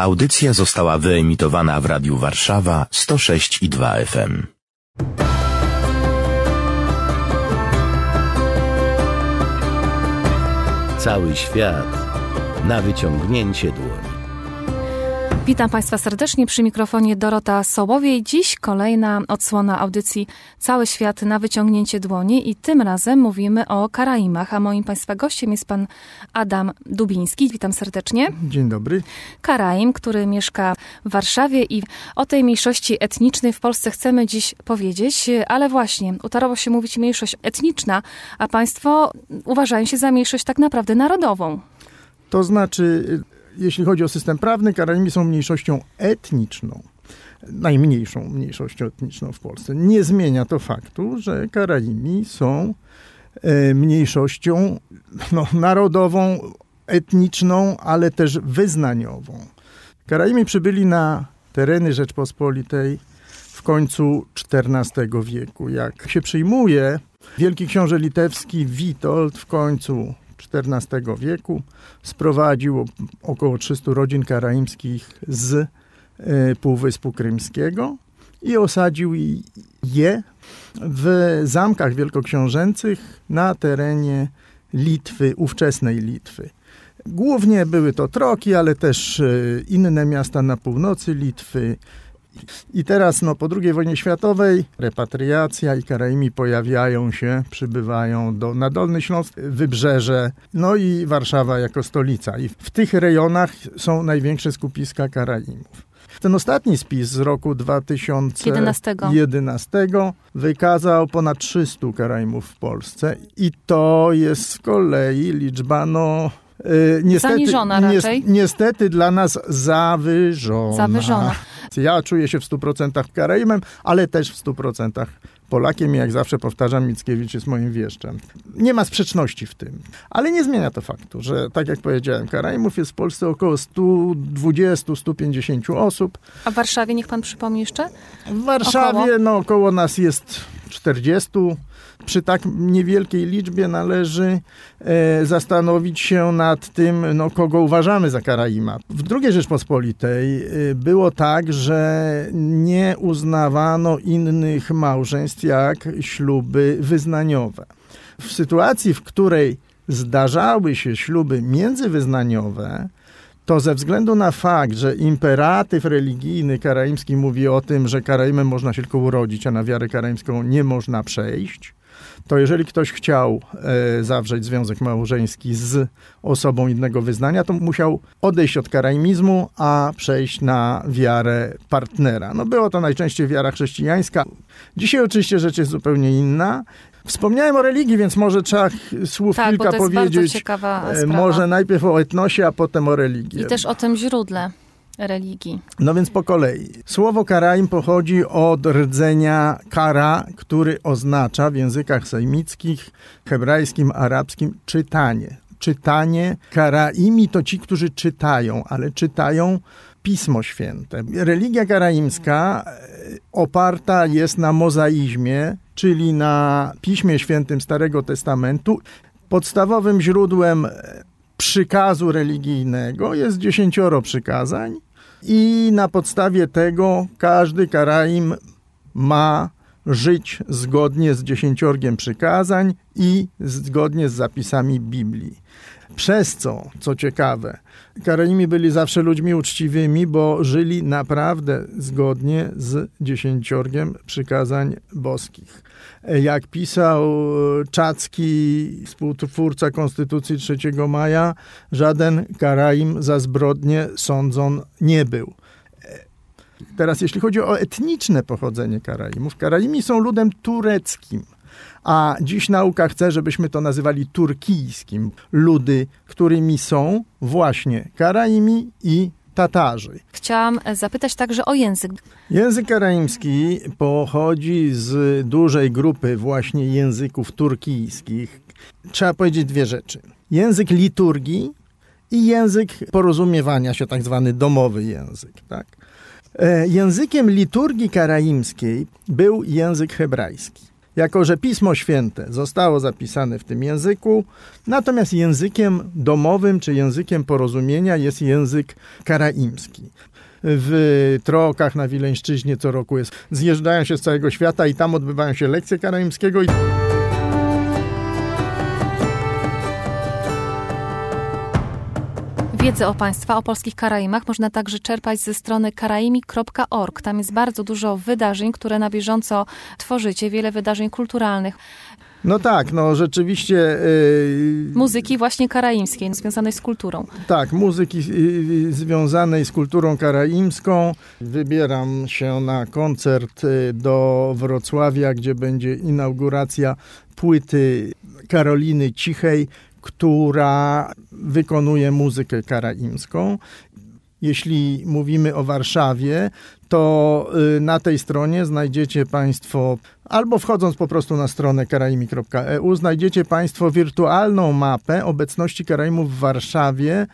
Audycja została wyemitowana w Radiu Warszawa 106 i 2 FM. Cały świat na wyciągnięcie dłoni. Witam Państwa serdecznie przy mikrofonie Dorota Sołowiej. Dziś kolejna odsłona audycji Cały świat na wyciągnięcie dłoni i tym razem mówimy o Karaimach, a moim Państwa gościem jest Pan Adam Dubiński. Witam serdecznie. Dzień dobry. Karaim, który mieszka w Warszawie i o tej mniejszości etnicznej w Polsce chcemy dziś powiedzieć, ale właśnie utarło się mówić mniejszość etniczna, a Państwo uważają się za mniejszość tak naprawdę narodową. To znaczy jeśli chodzi o system prawny, Karaimi są mniejszością etniczną. Najmniejszą mniejszością etniczną w Polsce. Nie zmienia to faktu, że Karaimi są e, mniejszością no, narodową, etniczną, ale też wyznaniową. Karaimi przybyli na tereny Rzeczpospolitej w końcu XIV wieku. Jak się przyjmuje, wielki książę litewski Witold w końcu XIV wieku. Sprowadził około 300 rodzin karaimskich z e, Półwyspu Krymskiego i osadził je w zamkach wielkoksiążęcych na terenie Litwy, ówczesnej Litwy. Głównie były to Troki, ale też e, inne miasta na północy Litwy, i teraz no, po II wojnie światowej repatriacja i Karaimi pojawiają się, przybywają do, na Dolny Śląsk, Wybrzeże, no i Warszawa jako stolica. I w tych rejonach są największe skupiska Karaimów. Ten ostatni spis z roku 2011 wykazał ponad 300 Karaimów w Polsce i to jest z kolei liczba no, Yy, niestety, Zaniżona raczej. Niestety dla nas zawyżona. Zawyżona. Ja czuję się w 100% Karaimem, ale też w 100% Polakiem i jak zawsze powtarzam, Mickiewicz jest moim wieszczem. Nie ma sprzeczności w tym, ale nie zmienia to faktu, że tak jak powiedziałem, Karaimów jest w Polsce około 120-150 osób. A w Warszawie, niech pan przypomni jeszcze? W Warszawie, około? no około nas jest 40 przy tak niewielkiej liczbie należy e, zastanowić się nad tym, no, kogo uważamy za Karaima. W II Rzeczpospolitej e, było tak, że nie uznawano innych małżeństw jak śluby wyznaniowe. W sytuacji, w której zdarzały się śluby międzywyznaniowe, to ze względu na fakt, że imperatyw religijny karaimski mówi o tym, że Karaimem można się tylko urodzić, a na wiarę karaimską nie można przejść, to jeżeli ktoś chciał e, zawrzeć związek małżeński z osobą innego wyznania, to musiał odejść od karaimizmu, a przejść na wiarę partnera. No było to najczęściej wiara chrześcijańska. Dzisiaj oczywiście rzecz jest zupełnie inna. Wspomniałem o religii, więc może trzeba słów tak, kilka powiedzieć. E, może najpierw o etnosie, a potem o religii. I też o tym źródle religii. No więc po kolei. Słowo karaim pochodzi od rdzenia kara, który oznacza w językach sejmickich, hebrajskim, arabskim czytanie. Czytanie. Karaimi to ci, którzy czytają, ale czytają Pismo Święte. Religia karaimska e, oparta jest na mozaizmie, czyli na Piśmie Świętym Starego Testamentu. Podstawowym źródłem e, przykazu religijnego jest dziesięcioro przykazań, i na podstawie tego każdy Karaim ma żyć zgodnie z dziesięciorgiem przykazań i zgodnie z zapisami Biblii. Przez co, co ciekawe, Karaimi byli zawsze ludźmi uczciwymi, bo żyli naprawdę zgodnie z dziesięciorgiem przykazań boskich. Jak pisał Czacki, współtwórca Konstytucji 3 maja, żaden Karaim za zbrodnie sądzon nie był. Teraz jeśli chodzi o etniczne pochodzenie Karaimów, Karaimi są ludem tureckim a dziś nauka chce, żebyśmy to nazywali turkijskim. Ludy, którymi są właśnie Karaimi i Tatarzy. Chciałam zapytać także o język. Język karaimski pochodzi z dużej grupy właśnie języków turkijskich. Trzeba powiedzieć dwie rzeczy. Język liturgii i język porozumiewania się, tak zwany domowy język. Tak? E, językiem liturgii karaimskiej był język hebrajski. Jako że Pismo Święte zostało zapisane w tym języku, natomiast językiem domowym czy językiem porozumienia jest język karaimski. W Trokach na Wileńszczyźnie co roku jest. Zjeżdżają się z całego świata i tam odbywają się lekcje karaimskiego. Wiedzę o Państwa, o polskich Karaimach można także czerpać ze strony karaimi.org. Tam jest bardzo dużo wydarzeń, które na bieżąco tworzycie, wiele wydarzeń kulturalnych. No tak, no rzeczywiście. Yy, Muzyki właśnie karaimskiej, związanej z kulturą. Tak, muzyki yy, związanej z kulturą karaimską. Wybieram się na koncert yy, do Wrocławia, gdzie będzie inauguracja płyty Karoliny Cichej, która wykonuje muzykę karaimską. Jeśli mówimy o Warszawie, to y, na tej stronie znajdziecie Państwo, albo wchodząc po prostu na stronę karaimi.eu, znajdziecie Państwo wirtualną mapę obecności Karaimów w Warszawie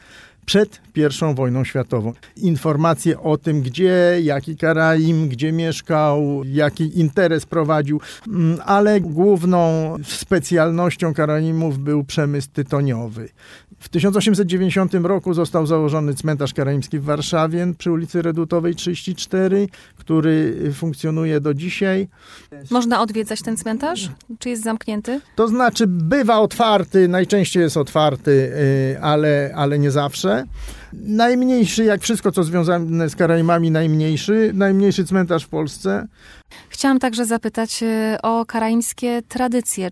przed I wojną światową. Informacje o tym, gdzie, jaki Karaim, gdzie mieszkał, jaki interes prowadził, mm, ale główną specjalnością Karaimów był przemysł tytoniowy. W 1890 roku został założony cmentarz karaimski w Warszawie przy ulicy Redutowej 34, który funkcjonuje do dzisiaj. Można odwiedzać ten cmentarz? Czy jest zamknięty? To znaczy bywa otwarty, najczęściej jest otwarty, y, ale, ale nie zawsze. Najmniejszy, jak wszystko co związane z Karaimami, najmniejszy, najmniejszy cmentarz w Polsce. Chciałam także zapytać y, o karaimskie tradycje.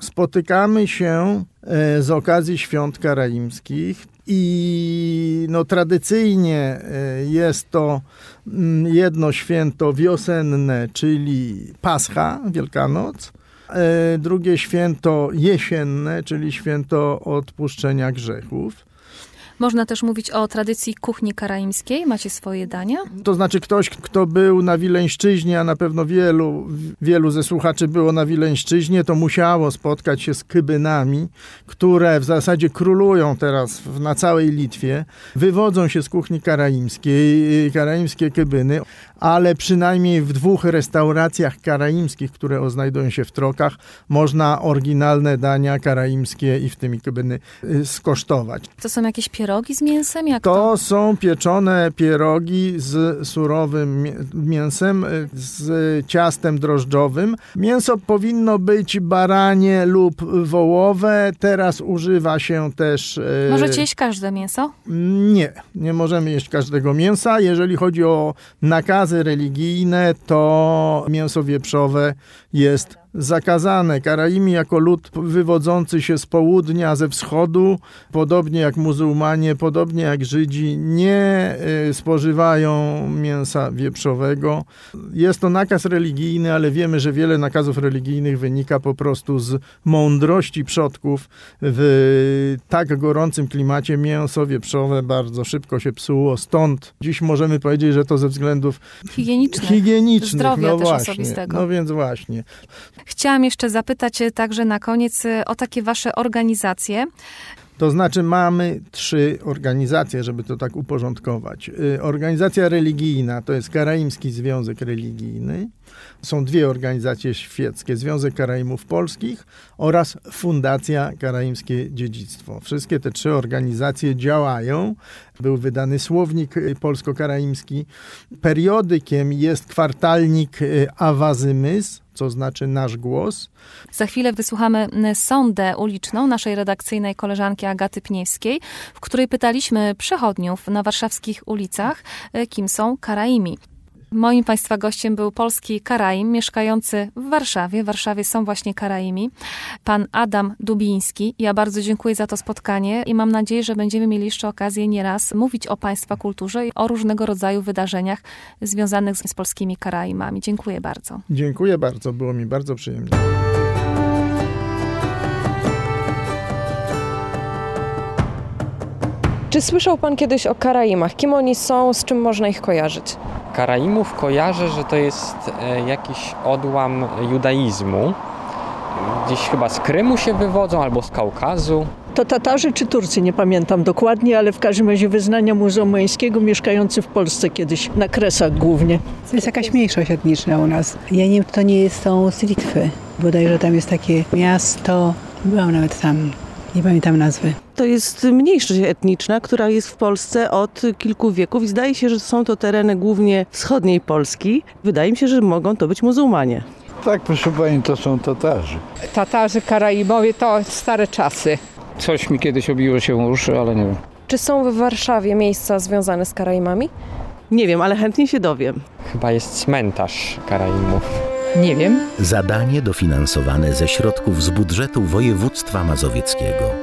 Spotykamy się e, z okazji świąt karaimskich i no, tradycyjnie e, jest to mm, jedno święto wiosenne, czyli Pascha, Wielkanoc. E, drugie święto jesienne, czyli święto odpuszczenia grzechów. Można też mówić o tradycji kuchni karaimskiej. Macie swoje dania? To znaczy ktoś, kto był na Wileńszczyźnie, a na pewno wielu, wielu ze słuchaczy było na Wileńszczyźnie, to musiało spotkać się z kybynami, które w zasadzie królują teraz na całej Litwie. Wywodzą się z kuchni karaimskiej, karaimskie kybyny, ale przynajmniej w dwóch restauracjach karaimskich, które znajdują się w Trokach, można oryginalne dania karaimskie i w tymi kybyny y, skosztować. To są jakieś pierogi z mięsem? Jak To to? są pieczone pierogi z surowym mię- mięsem, y, z ciastem drożdżowym. Mięso powinno być baranie lub wołowe. Teraz używa się też. y, Możecie jeść każde mięso? Nie, nie możemy jeść każdego mięsa. Jeżeli chodzi o nakazy religijne, to mięso wieprzowe jest zakazane. Karaimi jako lud wywodzący się z południa, ze wschodu, podobnie jak muzułmanie, podobnie jak Żydzi, nie y, spożywają mięsa wieprzowego. Jest to nakaz religijny, ale wiemy, że wiele nakazów religijnych wynika po prostu z mądrości przodków. W tak gorącym klimacie mięso wieprzowe bardzo szybko się psuło, stąd dziś możemy powiedzieć, że to ze względów Higieniczne. higienicznych. Zdrowia no też właśnie, osobistego. No więc właśnie. Chciałam jeszcze zapytać e, także na koniec e, o takie wasze organizacje. To znaczy mamy trzy organizacje, żeby to tak uporządkować. Y, Organizacja religijna to jest Karaimski Związek Religijny. Są dwie organizacje świeckie, Związek Karaimów Polskich oraz Fundacja Karaimskie Dziedzictwo. Wszystkie te trzy organizacje działają. Był wydany słownik polsko-karaimski. Periodykiem jest kwartalnik Awazymys, co znaczy nasz głos. Za chwilę wysłuchamy m, sondę uliczną naszej redakcyjnej koleżanki Agaty Pniewskiej, w której pytaliśmy przechodniów na warszawskich ulicach, e, kim są Karaimi. Moim Państwa gościem był polski Karaim, mieszkający w Warszawie. W Warszawie są właśnie Karaimi. Pan Adam Dubiński. Ja bardzo dziękuję za to spotkanie i mam nadzieję, że będziemy mieli jeszcze okazję nieraz mówić o Państwa kulturze i o różnego rodzaju wydarzeniach związanych z, z polskimi Karaimami. Dziękuję bardzo. Dziękuję bardzo, było mi bardzo przyjemnie. Czy słyszał Pan kiedyś o Karaimach? Kim oni są, z czym można ich kojarzyć? Karaimów kojarzę, że to jest e, jakiś odłam judaizmu. Gdzieś chyba z Krymu się wywodzą albo z Kaukazu. To Tatarzy czy Turcy, nie pamiętam dokładnie, ale w każdym razie wyznania muzułmańskiego mieszkający w Polsce kiedyś, na Kresach głównie. To jest jakaś mniejszość etniczna u nas. Ja nie wiem, to nie jest są z Litwy. Bodajże tam jest takie miasto, byłam nawet tam, nie pamiętam nazwy. To jest mniejszość etniczna, która jest w Polsce od kilku wieków i zdaje się, że są to tereny głównie wschodniej Polski. Wydaje mi się, że mogą to być muzułmanie. Tak, proszę pani, to są Tatarzy. Tatarzy Karaimowie to stare czasy. Coś mi kiedyś obiło się uszy, ale nie wiem. Czy są w Warszawie miejsca związane z Karaimami? Nie wiem, ale chętnie się dowiem. Chyba jest cmentarz Karaimów. Nie wiem. Zadanie dofinansowane ze środków z budżetu województwa mazowieckiego.